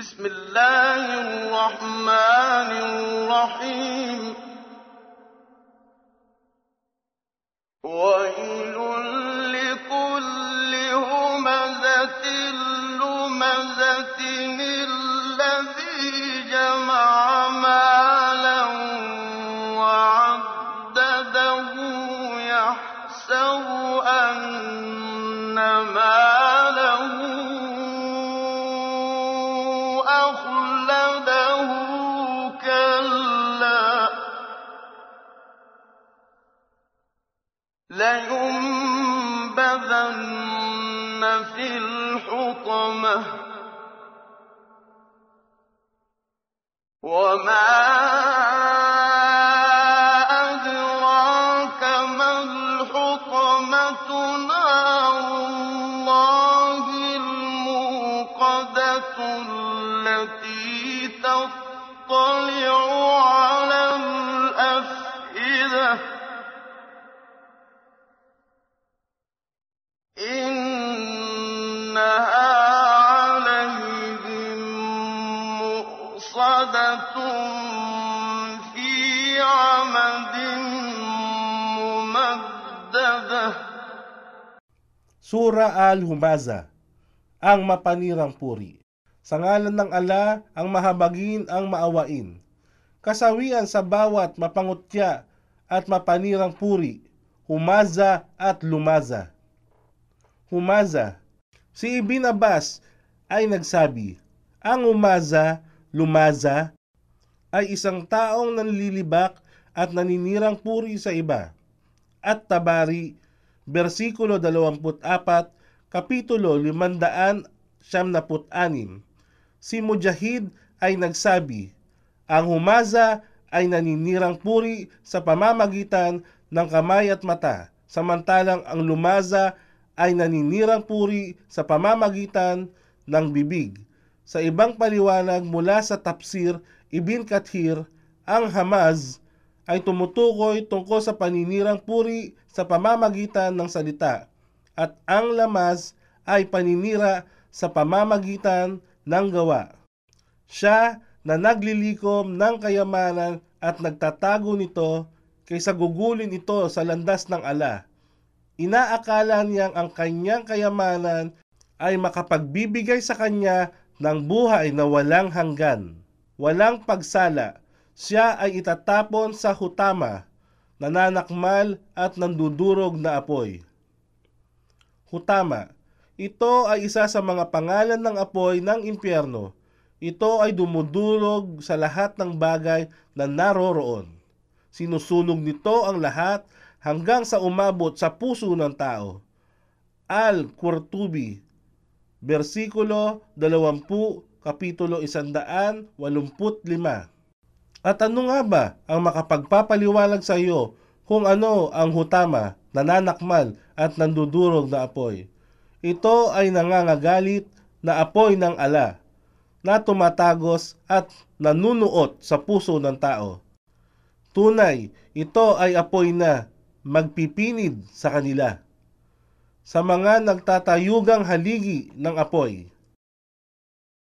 بسم الله الرحمن الرحيم. ويل لكل همزة لمزة الذي جمع مالا وعدده يحسب أن ماله أخلده كلا. لينبذن في الحطمة. وما أدراك ما الحطمة؟ نار الله الموقدة. التي تطلع على الأفئدة إنها عليهم مؤصدة في عمد ممددة Sura al-Humaza, ang mapanirang puri. Sa ngalan ng ala, ang mahabagin ang maawain. Kasawian sa bawat mapangutya at mapanirang puri, humaza at lumaza. Humaza. Si Ibn Abbas ay nagsabi, ang umaza, lumaza, ay isang taong nanlilibak at naninirang puri sa iba. At Tabari, versikulo 24, kapitulo 576. Si Mujahid ay nagsabi, ang humaza ay naninirang puri sa pamamagitan ng kamay at mata, samantalang ang lumaza ay naninirang puri sa pamamagitan ng bibig. Sa ibang paliwanag mula sa tafsir Ibn Kathir, ang Hamaz ay tumutukoy tungkol sa paninirang puri sa pamamagitan ng salita at ang lamaz ay paninira sa pamamagitan ng gawa. Siya na naglilikom ng kayamanan at nagtatago nito kaysa gugulin ito sa landas ng ala. Inaakala niyang ang kanyang kayamanan ay makapagbibigay sa kanya ng buhay na walang hanggan. Walang pagsala, siya ay itatapon sa hutama, nananakmal at nandudurog na apoy. Hutama, ito ay isa sa mga pangalan ng apoy ng impyerno. Ito ay dumudurog sa lahat ng bagay na naroroon. Sinusunog nito ang lahat hanggang sa umabot sa puso ng tao. Al-Qurtubi, versikulo 20, kapitulo 185. At ano nga ba ang makapagpapaliwalag sa iyo kung ano ang hutama, nananakmal at nandudurog na apoy? Ito ay nangangagalit na apoy ng ala na tumatagos at nanunuot sa puso ng tao. Tunay, ito ay apoy na magpipinid sa kanila. Sa mga nagtatayugang haligi ng apoy,